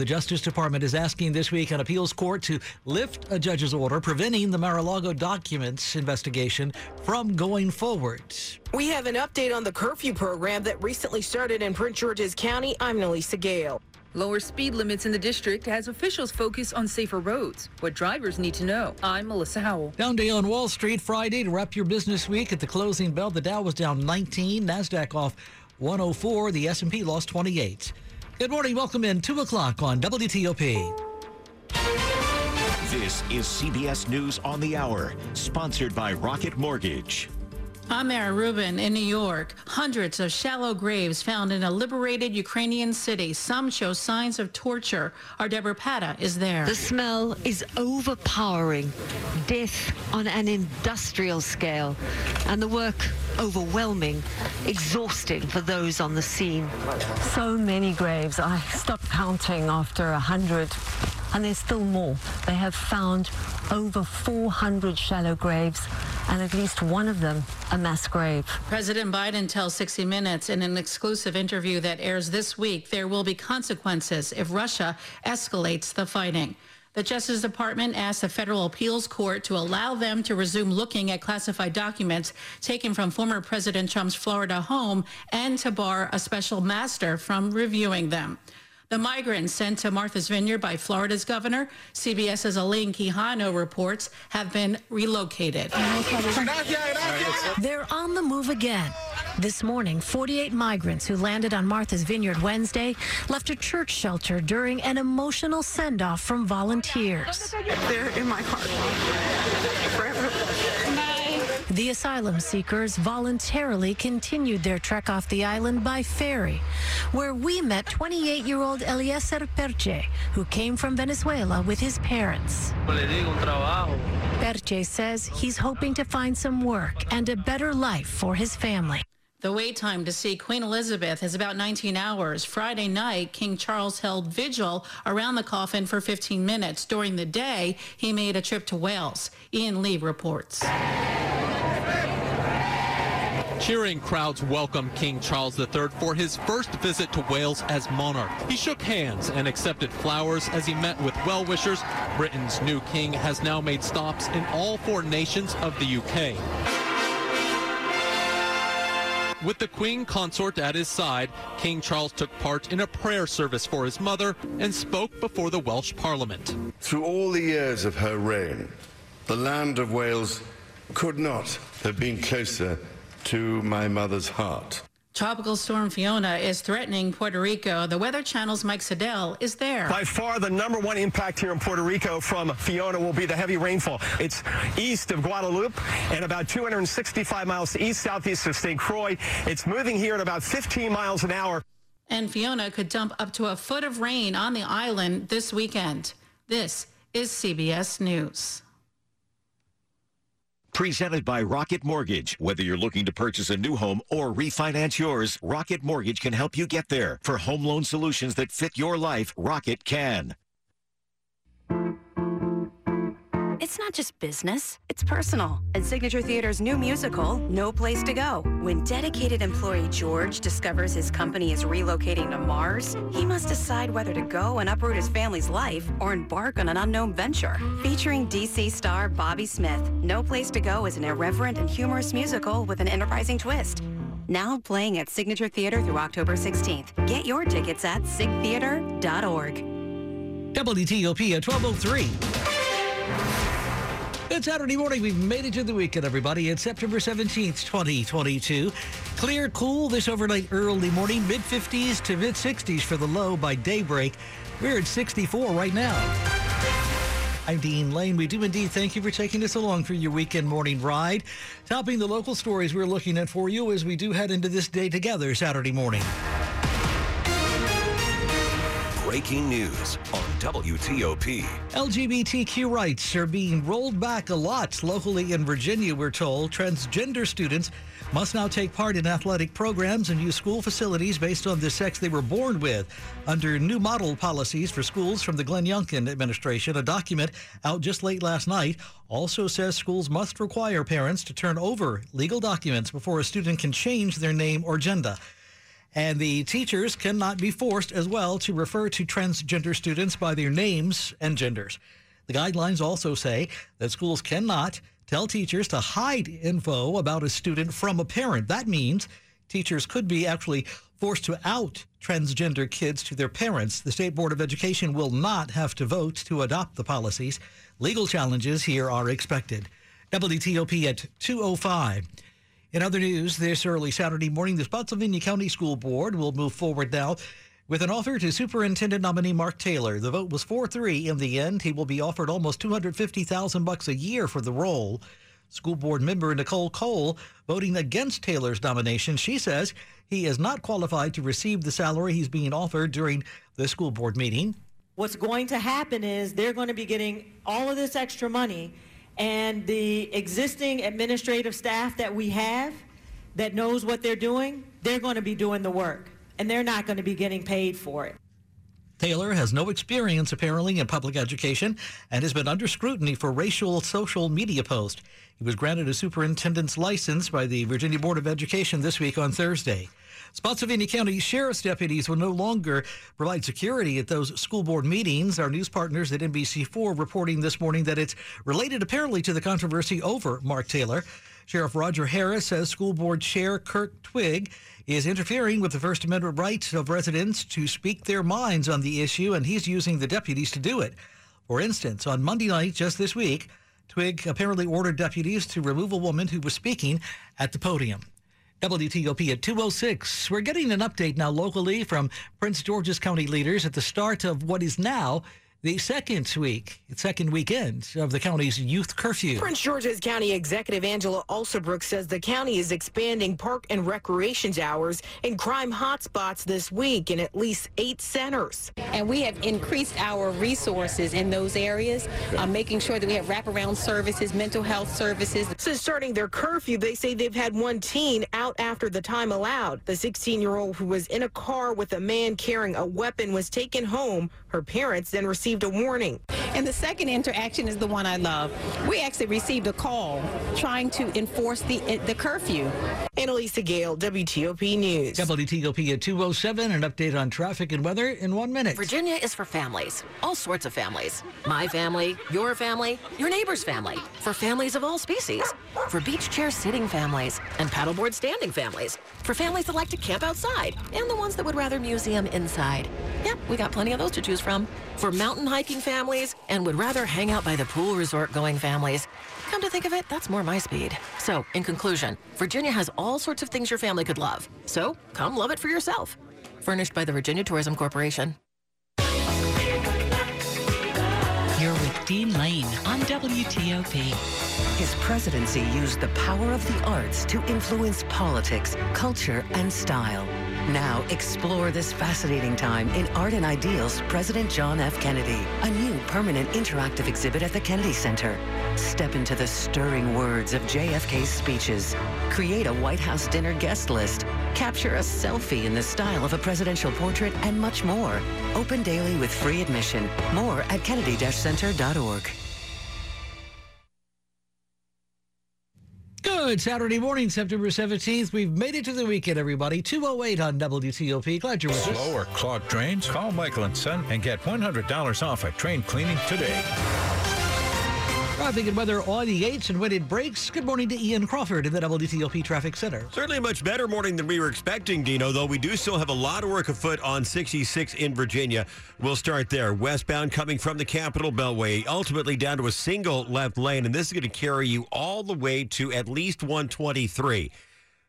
The Justice Department is asking this week an appeals court to lift a judge's order preventing the Mar-a-Lago documents investigation from going forward. We have an update on the curfew program that recently started in Prince George's County. I'm Nelisa Gale. Lower speed limits in the district as officials focus on safer roads. What drivers need to know. I'm Melissa Howell. Down day on Wall Street Friday to wrap your business week at the closing bell. The Dow was down 19, Nasdaq off 104, the S&P lost 28. Good morning. Welcome in 2 o'clock on WTOP. This is CBS News on the Hour, sponsored by Rocket Mortgage. I'm Mara Rubin in New York. Hundreds of shallow graves found in a liberated Ukrainian city. Some show signs of torture. Our Deborah Patta is there. The smell is overpowering. Death on an industrial scale. And the work overwhelming, exhausting for those on the scene. So many graves. I stopped counting after a hundred and there's still more. They have found over 400 shallow graves and at least one of them a mass grave. President Biden tells 60 Minutes in an exclusive interview that airs this week there will be consequences if Russia escalates the fighting. The Justice Department asked the federal appeals court to allow them to resume looking at classified documents taken from former President Trump's Florida home and to bar a special master from reviewing them. The migrants sent to Martha's Vineyard by Florida's governor, CBS's Elaine Quijano reports, have been relocated. They're on the move again. This morning, 48 migrants who landed on Martha's Vineyard Wednesday left a church shelter during an emotional send off from volunteers. They're in my heart forever. The asylum seekers voluntarily continued their trek off the island by ferry, where we met 28 year old Eliezer Perche, who came from Venezuela with his parents. Perche says he's hoping to find some work and a better life for his family. The wait time to see Queen Elizabeth is about 19 hours. Friday night, King Charles held vigil around the coffin for 15 minutes. During the day, he made a trip to Wales. Ian Lee reports. Cheering crowds welcomed King Charles III for his first visit to Wales as monarch. He shook hands and accepted flowers as he met with well-wishers. Britain's new king has now made stops in all four nations of the UK. With the Queen consort at his side, King Charles took part in a prayer service for his mother and spoke before the Welsh Parliament. Through all the years of her reign, the land of Wales could not have been closer to my mother's heart. Tropical Storm Fiona is threatening Puerto Rico. The Weather Channel's Mike Seidel is there. By far, the number one impact here in Puerto Rico from Fiona will be the heavy rainfall. It's east of Guadeloupe and about 265 miles east southeast of St. Croix. It's moving here at about 15 miles an hour. And Fiona could dump up to a foot of rain on the island this weekend. This is CBS News. Presented by Rocket Mortgage. Whether you're looking to purchase a new home or refinance yours, Rocket Mortgage can help you get there. For home loan solutions that fit your life, Rocket can. It's not just business, it's personal. And Signature Theater's new musical, No Place to Go. When dedicated employee George discovers his company is relocating to Mars, he must decide whether to go and uproot his family's life or embark on an unknown venture. Featuring DC star Bobby Smith, No Place to Go is an irreverent and humorous musical with an enterprising twist. Now playing at Signature Theater through October 16th. Get your tickets at sigtheater.org. WTOP at 1203. It's Saturday morning. We've made it to the weekend, everybody. It's September 17th, 2022. Clear, cool this overnight early morning. Mid 50s to mid 60s for the low by daybreak. We're at 64 right now. I'm Dean Lane. We do indeed thank you for taking us along for your weekend morning ride. Topping the local stories we're looking at for you as we do head into this day together Saturday morning. Breaking news on WTOP. LGBTQ rights are being rolled back a lot locally in Virginia, we're told. Transgender students must now take part in athletic programs and use school facilities based on the sex they were born with. Under new model policies for schools from the Glenn Youngkin administration, a document out just late last night also says schools must require parents to turn over legal documents before a student can change their name or gender. And the teachers cannot be forced as well to refer to transgender students by their names and genders. The guidelines also say that schools cannot tell teachers to hide info about a student from a parent. That means teachers could be actually forced to out transgender kids to their parents. The State Board of Education will not have to vote to adopt the policies. Legal challenges here are expected. WTOP at 205. In other news, this early Saturday morning, the Spotsylvania County School Board will move forward now with an offer to Superintendent nominee Mark Taylor. The vote was 4-3 in the end. He will be offered almost 250,000 bucks a year for the role. School board member Nicole Cole voting against Taylor's nomination. She says he is not qualified to receive the salary he's being offered during the school board meeting. What's going to happen is they're going to be getting all of this extra money and the existing administrative staff that we have that knows what they're doing, they're going to be doing the work and they're not going to be getting paid for it. Taylor has no experience apparently in public education and has been under scrutiny for racial social media posts. He was granted a superintendent's license by the Virginia Board of Education this week on Thursday. Spotsylvania County Sheriff's deputies will no longer provide security at those school board meetings. Our news partners at NBC4 reporting this morning that it's related apparently to the controversy over Mark Taylor. Sheriff Roger Harris says school board chair Kirk Twigg is interfering with the First Amendment rights of residents to speak their minds on the issue, and he's using the deputies to do it. For instance, on Monday night, just this week, Twigg apparently ordered deputies to remove a woman who was speaking at the podium. WTOP at 206. We're getting an update now locally from Prince George's County leaders at the start of what is now the second week, second weekend of the county's youth curfew. Prince George's County Executive Angela Alsobrooks says the county is expanding park and recreation hours in crime hotspots this week in at least eight centers. And we have increased our resources in those areas, uh, making sure that we have wraparound services, mental health services. Since starting their curfew, they say they've had one teen out after the time allowed. The 16-year-old who was in a car with a man carrying a weapon was taken home. Her parents then received received a warning. And the second interaction is the one I love. We actually received a call trying to enforce the the curfew. Annalisa Gale, WTOP News. WTOP at 207, an update on traffic and weather in one minute. Virginia is for families, all sorts of families. My family, your family, your neighbor's family. For families of all species. For beach chair sitting families and paddleboard standing families. For families that like to camp outside and the ones that would rather museum inside. Yep, we got plenty of those to choose from. For mountain hiking families and would rather hang out by the pool resort going families. Come to think of it, that's more my speed. So, in conclusion, Virginia has all sorts of things your family could love. So, come love it for yourself. Furnished by the Virginia Tourism Corporation. You're with Dean Lane on WTOP. His presidency used the power of the arts to influence politics, culture, and style. Now explore this fascinating time in Art and Ideals President John F. Kennedy, a new permanent interactive exhibit at the Kennedy Center. Step into the stirring words of JFK's speeches. Create a White House dinner guest list. Capture a selfie in the style of a presidential portrait and much more. Open daily with free admission. More at kennedy-center.org. Good Saturday morning, September 17th. We've made it to the weekend, everybody. 208 on WTOP. Glad you're with us. Slow or clogged drains? Call Michael and Son and get $100 off a train cleaning today. Traffic and weather on the 8s and when it breaks. Good morning to Ian Crawford in the WTOP Traffic Center. Certainly a much better morning than we were expecting, Dino, though we do still have a lot of work afoot on 66 in Virginia. We'll start there. Westbound coming from the Capitol Beltway, ultimately down to a single left lane, and this is going to carry you all the way to at least 123.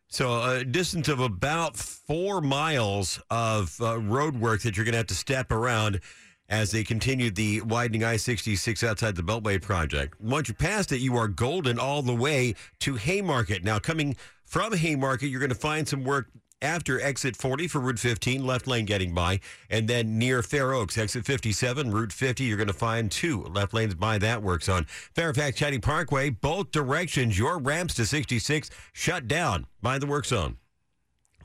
So a distance of about four miles of uh, road work that you're going to have to step around as they continue the widening I 66 outside the Beltway project. Once you pass it, you are golden all the way to Haymarket. Now, coming from Haymarket, you're going to find some work after exit 40 for Route 15, left lane getting by. And then near Fair Oaks, exit 57, Route 50, you're going to find two left lanes by that work zone. Fairfax County Parkway, both directions, your ramps to 66 shut down by the work zone.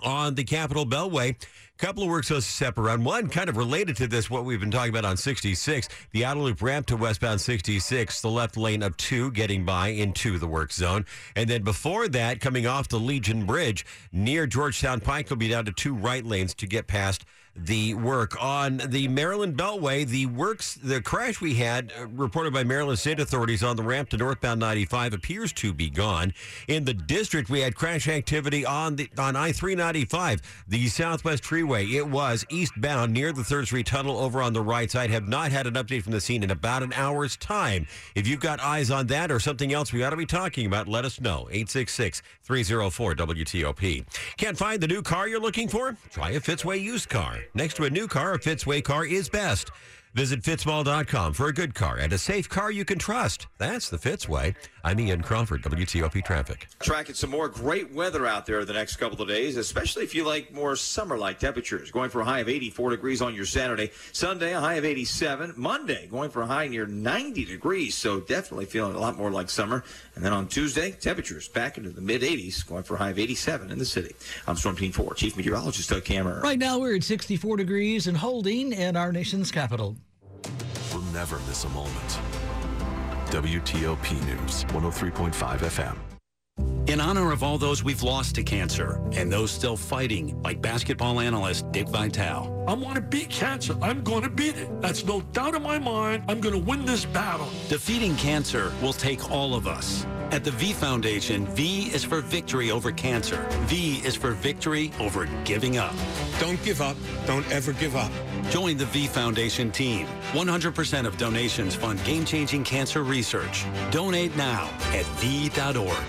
On the Capitol Beltway, A couple of work zones to step around. One kind of related to this, what we've been talking about on 66, the outer loop ramp to westbound 66, the left lane of two getting by into the work zone. And then before that, coming off the Legion Bridge near Georgetown Pike, will be down to two right lanes to get past the work on the Maryland Beltway. The works, the crash we had uh, reported by Maryland state authorities on the ramp to northbound 95 appears to be gone. In the district, we had crash activity on the on I-395, the Southwest Freeway. It was eastbound near the Third Street Tunnel over on the right side. Have not had an update from the scene in about an hour's time. If you've got eyes on that or something else we ought to be talking about, let us know. 866 304 WTOP. Can't find the new car you're looking for? Try a Fitzway used car. Next to a new car, a Fitzway car is best. Visit fitzmall.com for a good car and a safe car you can trust. That's the Fitzway. I'm Ian Crawford, WTOP Traffic. Tracking some more great weather out there the next couple of days, especially if you like more summer like temperatures. Going for a high of 84 degrees on your Saturday. Sunday, a high of 87. Monday, going for a high near 90 degrees. So definitely feeling a lot more like summer. And then on Tuesday, temperatures back into the mid 80s, going for a high of 87 in the city. I'm Storm Team 4, Chief Meteorologist Doug Kammerer. Right now, we're at 64 degrees and holding in our nation's capital. We'll never miss a moment. WTOP News, 103.5 FM. In honor of all those we've lost to cancer and those still fighting, like basketball analyst Dick Vitale. I want to beat cancer. I'm going to beat it. That's no doubt in my mind. I'm going to win this battle. Defeating cancer will take all of us. At the V Foundation, V is for victory over cancer. V is for victory over giving up. Don't give up. Don't ever give up. Join the V Foundation team. 100% of donations fund game-changing cancer research. Donate now at V.org.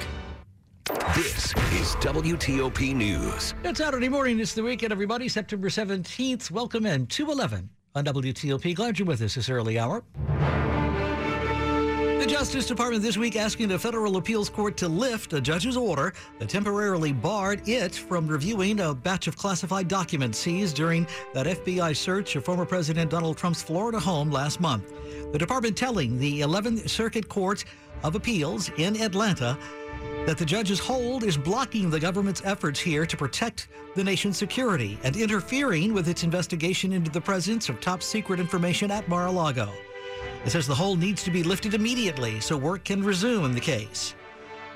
This is WTOP News. It's Saturday morning. It's the weekend, everybody. September 17th. Welcome in 211 on WTOP. Glad you're with us this early hour. The Justice Department this week asking the Federal Appeals Court to lift a judge's order that temporarily barred it from reviewing a batch of classified documents seized during that FBI search of former President Donald Trump's Florida home last month. The department telling the 11th Circuit Court of Appeals in Atlanta that the judge's hold is blocking the government's efforts here to protect the nation's security and interfering with its investigation into the presence of top secret information at Mar-a-Lago. It says the hold needs to be lifted immediately so work can resume in the case.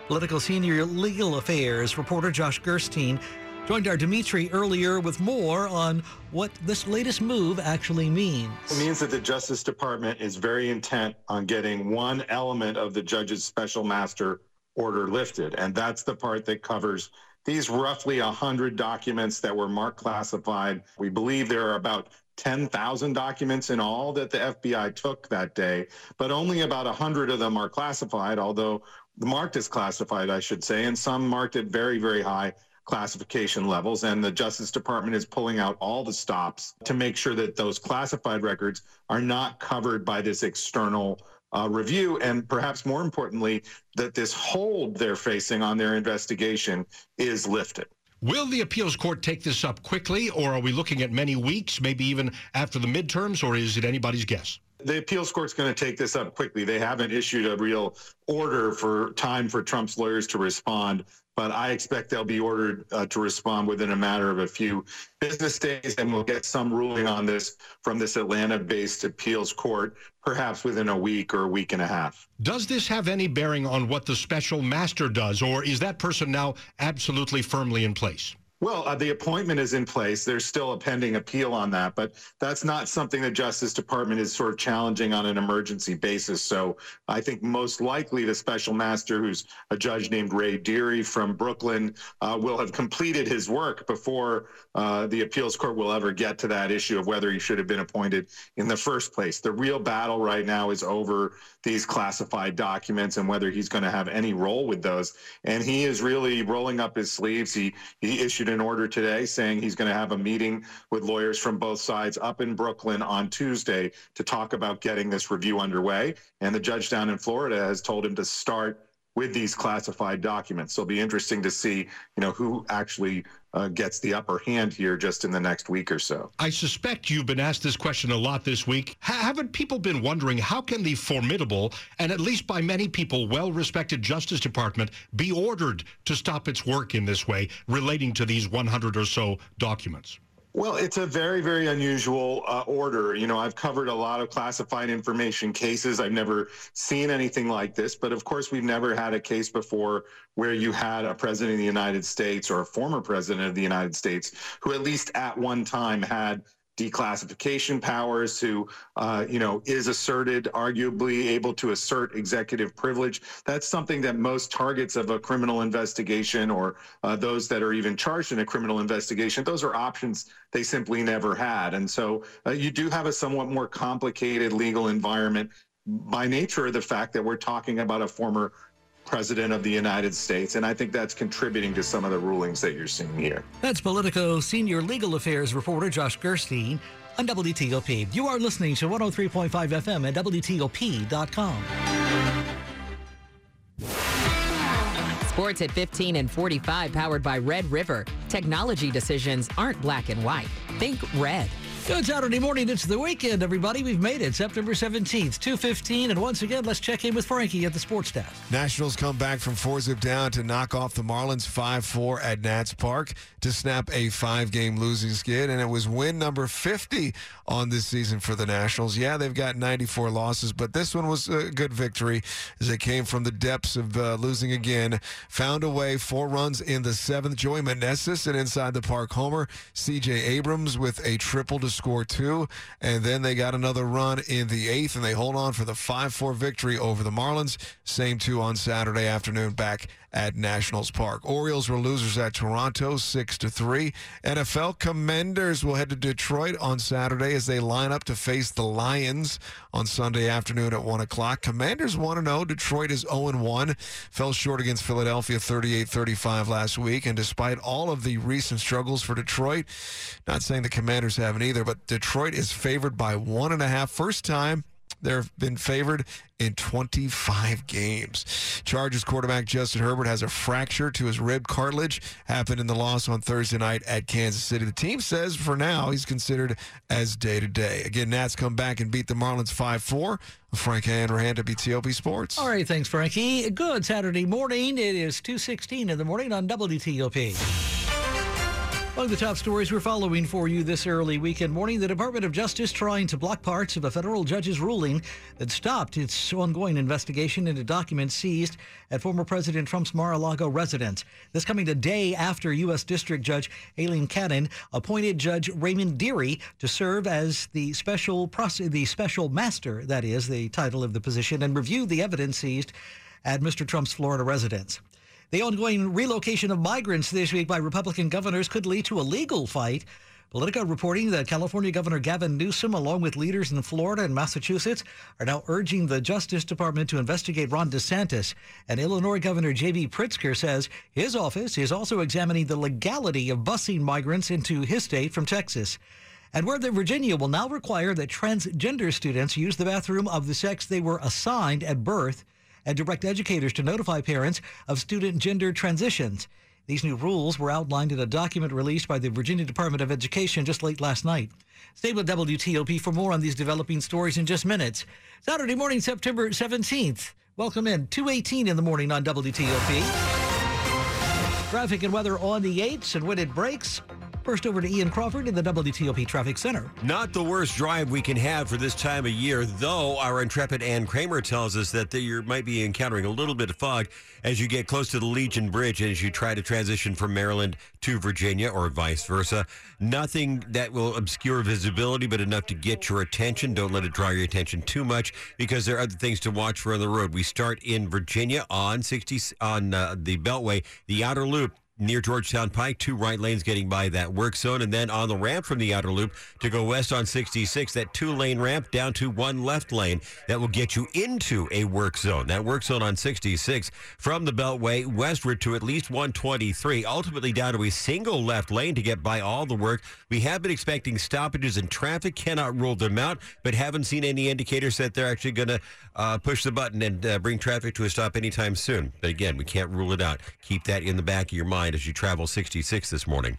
Politico senior legal affairs reporter Josh Gerstein joined our Dimitri earlier with more on what this latest move actually means. It means that the Justice Department is very intent on getting one element of the judge's special master order lifted, and that's the part that covers these roughly 100 documents that were marked classified. We believe there are about 10,000 documents in all that the FBI took that day, but only about 100 of them are classified, although marked as classified, I should say, and some marked at very, very high classification levels. And the Justice Department is pulling out all the stops to make sure that those classified records are not covered by this external uh, review. And perhaps more importantly, that this hold they're facing on their investigation is lifted. Will the appeals court take this up quickly, or are we looking at many weeks, maybe even after the midterms, or is it anybody's guess? The appeals court's going to take this up quickly. They haven't issued a real order for time for Trump's lawyers to respond, but I expect they'll be ordered uh, to respond within a matter of a few business days, and we'll get some ruling on this from this Atlanta-based appeals court, perhaps within a week or a week and a half. Does this have any bearing on what the special master does, or is that person now absolutely firmly in place? Well, uh, the appointment is in place. There's still a pending appeal on that, but that's not something the Justice Department is sort of challenging on an emergency basis. So I think most likely the special master, who's a judge named Ray Dearie from Brooklyn, uh, will have completed his work before uh, the appeals court will ever get to that issue of whether he should have been appointed in the first place. The real battle right now is over these classified documents and whether he's going to have any role with those. And he is really rolling up his sleeves. He he issued an order today saying he's going to have a meeting with lawyers from both sides up in Brooklyn on Tuesday to talk about getting this review underway. And the judge down in Florida has told him to start with these classified documents. So it'll be interesting to see, you know, who actually uh, gets the upper hand here just in the next week or so. I suspect you've been asked this question a lot this week. H- haven't people been wondering how can the formidable and at least by many people well-respected Justice Department be ordered to stop its work in this way relating to these 100 or so documents? Well, it's a very, very unusual uh, order. You know, I've covered a lot of classified information cases. I've never seen anything like this. But of course, we've never had a case before where you had a president of the United States or a former president of the United States who, at least at one time, had declassification powers, who, uh, you know, is asserted, arguably able to assert executive privilege. That's something that most targets of a criminal investigation or uh, those that are even charged in a criminal investigation, those are options they simply never had. And so uh, you do have a somewhat more complicated legal environment by nature of the fact that we're talking about a former president of the United States. And I think that's contributing to some of the rulings that you're seeing here. That's Politico senior legal affairs reporter Josh Gerstein on WTOP. You are listening to 103.5 FM at WTOP.com. Sports at 15 and 45, powered by Red River. Technology decisions aren't black and white. Think red. Good Saturday morning. It's the weekend, everybody. We've made it. September 17th, 2.15. And once again, let's check in with Frankie at the sports desk. Nationals come back from four zip down to knock off the Marlins 5-4 at Nats Park to snap a five-game losing skid. And it was win number 50 on this season for the Nationals. Yeah, they've got 94 losses, but this one was a good victory as they came from the depths of uh, losing again. Found a way, four runs in the seventh. Joey Meneses, an inside the park homer. C.J. Abrams with a triple score two. And then they got another run in the eighth, and they hold on for the 5 4 victory over the Marlins. Same two on Saturday afternoon back at Nationals Park. Orioles were losers at Toronto, six to three. NFL Commanders will head to Detroit on Saturday as they line up to face the Lions on Sunday afternoon at one o'clock. Commanders want to know Detroit is 0 1, fell short against Philadelphia 38-35 last week, and despite all of the recent struggles for Detroit, not saying the Commanders haven't either, but Detroit is favored by one and a half. First time They've been favored in 25 games. Chargers quarterback Justin Herbert has a fracture to his rib cartilage. Happened in the loss on Thursday night at Kansas City. The team says for now he's considered as day to day. Again, Nats come back and beat the Marlins 5 4. Frank Hanrahan, WTOP Sports. All right, thanks, Frankie. Good Saturday morning. It is 2.16 in the morning on WTOP. Among the top stories we're following for you this early weekend morning, the Department of Justice trying to block parts of a federal judge's ruling that stopped its ongoing investigation into documents seized at former President Trump's Mar-a-Lago residence. This coming a day after U.S. District Judge Aileen Cannon appointed Judge Raymond Dearie to serve as the special the special master, that is the title of the position, and review the evidence seized at Mr. Trump's Florida residence. The ongoing relocation of migrants this week by Republican governors could lead to a legal fight. Politico reporting that California Governor Gavin Newsom, along with leaders in Florida and Massachusetts, are now urging the Justice Department to investigate Ron DeSantis. And Illinois Governor J.B. Pritzker says his office is also examining the legality of busing migrants into his state from Texas. And where the Virginia will now require that transgender students use the bathroom of the sex they were assigned at birth and direct educators to notify parents of student gender transitions. These new rules were outlined in a document released by the Virginia Department of Education just late last night. Stay with WTOP for more on these developing stories in just minutes. Saturday morning, September 17th. Welcome in. 218 in the morning on WTOP. Traffic and weather on the 8s and when it breaks. First over to Ian Crawford in the WTOP Traffic Center. Not the worst drive we can have for this time of year, though our intrepid Ann Kramer tells us that you might be encountering a little bit of fog as you get close to the Legion Bridge as you try to transition from Maryland to Virginia or vice versa. Nothing that will obscure visibility, but enough to get your attention. Don't let it draw your attention too much because there are other things to watch for on the road. We start in Virginia on 60 on uh, the Beltway, the outer loop near Georgetown Pike, two right lanes getting by that work zone. And then on the ramp from the outer loop to go west on 66, that two lane ramp down to one left lane that will get you into a work zone. That work zone on 66 from the Beltway westward to at least 123, ultimately down to a single left lane to get by all the work. We have been expecting stoppages and traffic, cannot rule them out, but haven't seen any indicators that they're actually going to uh, push the button and uh, bring traffic to a stop anytime soon. But again, we can't rule it out. Keep that in the back of your mind as you travel 66 this morning.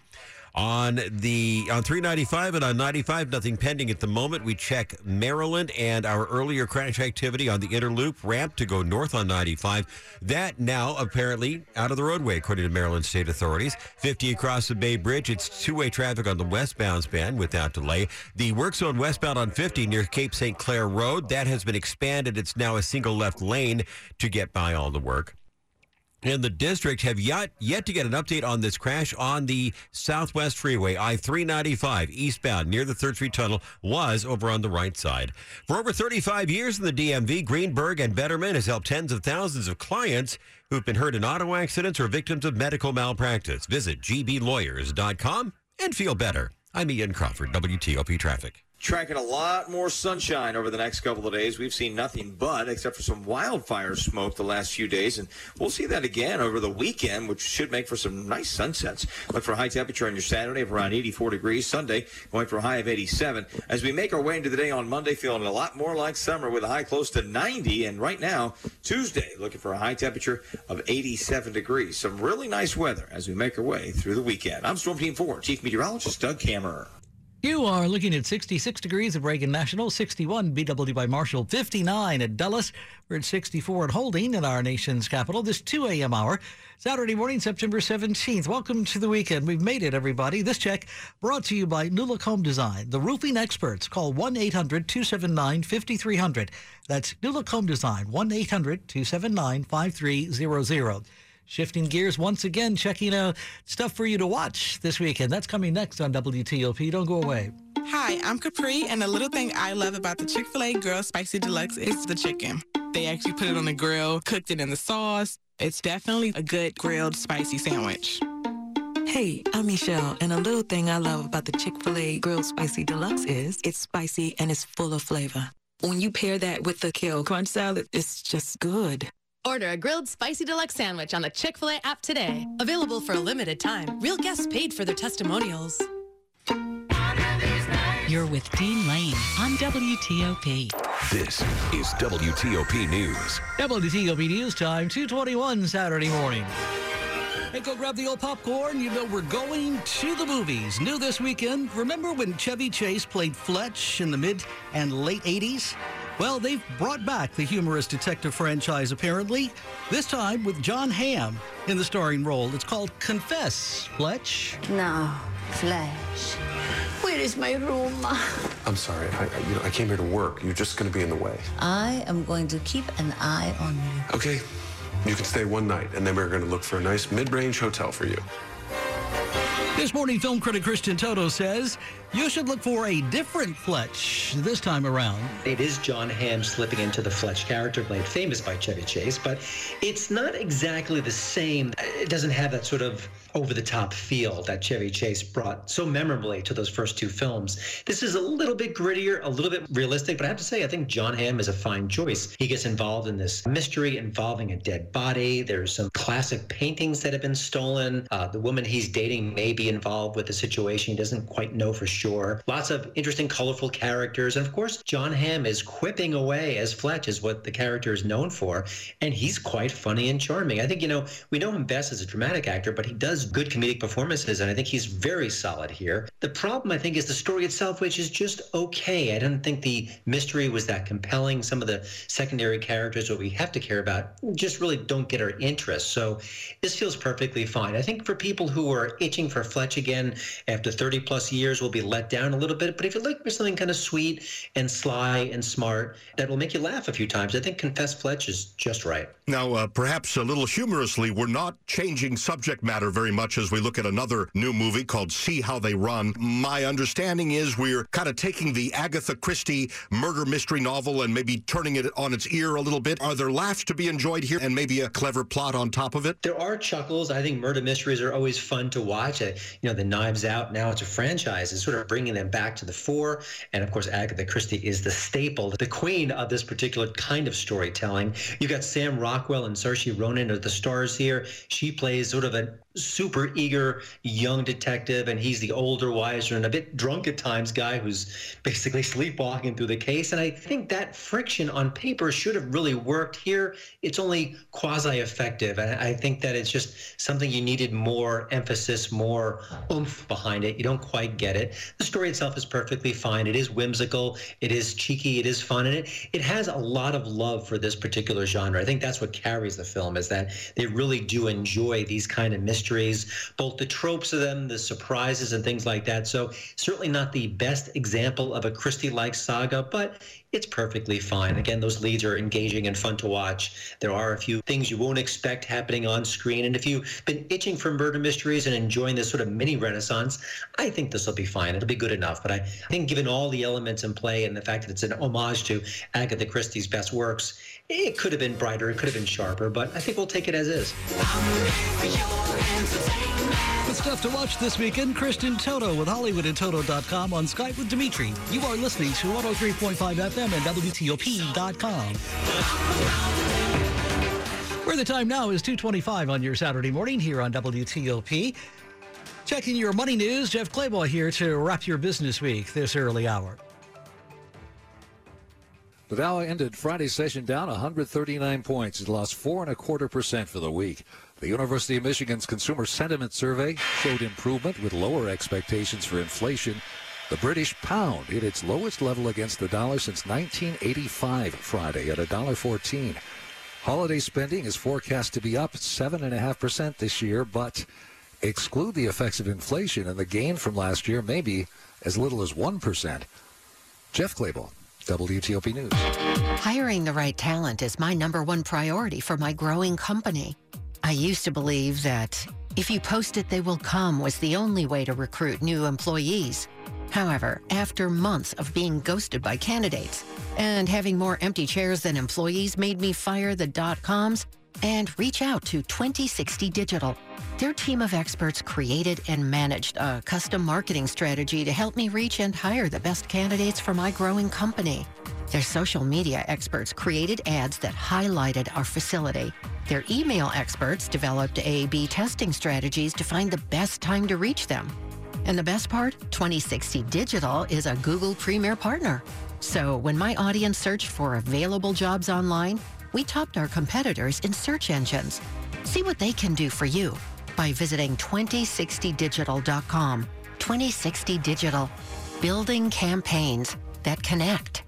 On the on 395 and on 95, nothing pending at the moment. We check Maryland and our earlier crash activity on the inner loop ramp to go north on 95. That now apparently out of the roadway, according to Maryland state authorities. 50 across the Bay Bridge. It's two-way traffic on the westbound span without delay. The work zone westbound on 50 near Cape St. Clair Road that has been expanded. It's now a single left lane to get by all the work and the district have yet yet to get an update on this crash on the Southwest Freeway, I 395 eastbound near the Third Street Tunnel, was over on the right side. For over 35 years in the DMV, Greenberg and Betterman has helped tens of thousands of clients who've been hurt in auto accidents or victims of medical malpractice. Visit gblawyers.com and feel better. I'm Ian Crawford, WTOP Traffic. Tracking a lot more sunshine over the next couple of days. We've seen nothing but, except for some wildfire smoke the last few days, and we'll see that again over the weekend, which should make for some nice sunsets. Look for a high temperature on your Saturday of around 84 degrees. Sunday going for a high of 87. As we make our way into the day on Monday, feeling a lot more like summer with a high close to 90, and right now Tuesday looking for a high temperature of 87 degrees. Some really nice weather as we make our way through the weekend. I'm Storm Team 4 Chief Meteorologist Doug Kammerer. You are looking at 66 degrees at Reagan National, 61 BWI Marshall, 59 at Dulles. We're at 64 at Holding in our nation's capital this 2 a.m. hour. Saturday morning, September 17th. Welcome to the weekend. We've made it, everybody. This check brought to you by New Home Design, the roofing experts. Call 1 800 279 5300. That's New Home Design, 1 800 279 5300. Shifting gears once again, checking out stuff for you to watch this weekend. That's coming next on WTOP. Don't go away. Hi, I'm Capri, and the little thing I love about the Chick fil A Grilled Spicy Deluxe is the chicken. They actually put it on the grill, cooked it in the sauce. It's definitely a good grilled spicy sandwich. Hey, I'm Michelle, and a little thing I love about the Chick fil A Grilled Spicy Deluxe is it's spicy and it's full of flavor. When you pair that with the Kale Crunch salad, it's just good. Order a grilled spicy deluxe sandwich on the Chick fil A app today. Available for a limited time. Real guests paid for their testimonials. You're with Dean Lane on WTOP. This is WTOP News. WTOP News Time, 221 Saturday morning. Hey, go grab the old popcorn. You know we're going to the movies. New this weekend. Remember when Chevy Chase played Fletch in the mid and late 80s? Well, they've brought back the humorous detective franchise, apparently, this time with John Hamm in the starring role. It's called Confess, Fletch. Now, Fletch, where is my room? I'm sorry. I, I, you know, I came here to work. You're just going to be in the way. I am going to keep an eye on you. Okay. You can stay one night, and then we're going to look for a nice mid-range hotel for you. This morning, film critic Christian Toto says you should look for a different Fletch this time around. It is John Hamm slipping into the Fletch character, made famous by Chevy Chase, but it's not exactly the same. It doesn't have that sort of over the top feel that Chevy Chase brought so memorably to those first two films. This is a little bit grittier, a little bit realistic, but I have to say, I think John Hamm is a fine choice. He gets involved in this mystery involving a dead body. There's some classic paintings that have been stolen. Uh, the woman he's dating may be involved with the situation. He doesn't quite know for sure. Lots of interesting, colorful characters. And of course, John Hamm is quipping away as Fletch, is what the character is known for. And he's quite funny and charming. I think, you know, we know him best as a dramatic actor, but he does good comedic performances, and I think he's very solid here. The problem, I think, is the story itself, which is just okay. I don't think the mystery was that compelling. Some of the secondary characters, what we have to care about, just really don't get our interest. So this feels perfectly fine. I think for people who are itching for Fletch again after 30 plus years will be let down a little bit. But if you're looking for something kind of sweet and sly and smart that will make you laugh a few times, I think Confess Fletch is just right. Now, uh, perhaps a little humorously, we're not changing subject matter very much as we look at another new movie called See How They Run. My understanding is we're kind of taking the Agatha Christie murder mystery novel and maybe turning it on its ear a little bit. Are there laughs to be enjoyed here and maybe a clever plot on top of it? There are chuckles. I think murder mysteries are always fun to watch. Uh, you know, the Knives Out, now it's a franchise, is sort of bringing them back to the fore. And of course, Agatha Christie is the staple, the queen of this particular kind of storytelling. You've got Sam Rockwell and Saoirse Ronan are the stars here. She plays sort of a super eager young detective, and he's the older, wiser, and a bit drunk at times guy who's basically sleepwalking through the case. And I think that friction on paper should have really worked. Here, it's only quasi effective. And I think that it's just something you needed more emphasis, more oomph behind it. You don't quite get it. The story itself is perfectly fine. It is whimsical, it is cheeky, it is fun, and it, it has a lot of love for this particular genre. I think that's what carries the film is that they really do enjoy these kind of mysteries both the tropes of them, the surprises, and things like that. So, certainly not the best example of a Christie like saga, but it's perfectly fine. Again, those leads are engaging and fun to watch. There are a few things you won't expect happening on screen. And if you've been itching for murder mysteries and enjoying this sort of mini renaissance, I think this will be fine. It'll be good enough. But I think, given all the elements in play and the fact that it's an homage to Agatha Christie's best works, it could have been brighter, it could have been sharper, but I think we'll take it as is. Good stuff to watch this weekend. Christian Toto with HollywoodInToto.com on Skype with Dimitri. You are listening to 103.5 FM and WTOP.com. Where the time now is 225 on your Saturday morning here on WTOP. Checking your money news, Jeff Clabaugh here to wrap your business week this early hour. The Dow ended Friday's session down 139 points. It lost four and a quarter percent for the week. The University of Michigan's Consumer Sentiment Survey showed improvement with lower expectations for inflation. The British pound hit its lowest level against the dollar since 1985 Friday at $1.14. Holiday spending is forecast to be up 7.5% this year, but exclude the effects of inflation, and the gain from last year may be as little as 1%. Jeff Clabaugh. WTOP News. Hiring the right talent is my number one priority for my growing company. I used to believe that if you post it, they will come was the only way to recruit new employees. However, after months of being ghosted by candidates and having more empty chairs than employees made me fire the dot coms and reach out to 2060 Digital. Their team of experts created and managed a custom marketing strategy to help me reach and hire the best candidates for my growing company. Their social media experts created ads that highlighted our facility. Their email experts developed A-B testing strategies to find the best time to reach them. And the best part, 2060 Digital is a Google Premier partner. So when my audience searched for available jobs online, we topped our competitors in search engines. See what they can do for you by visiting 2060digital.com. 2060 Digital, building campaigns that connect.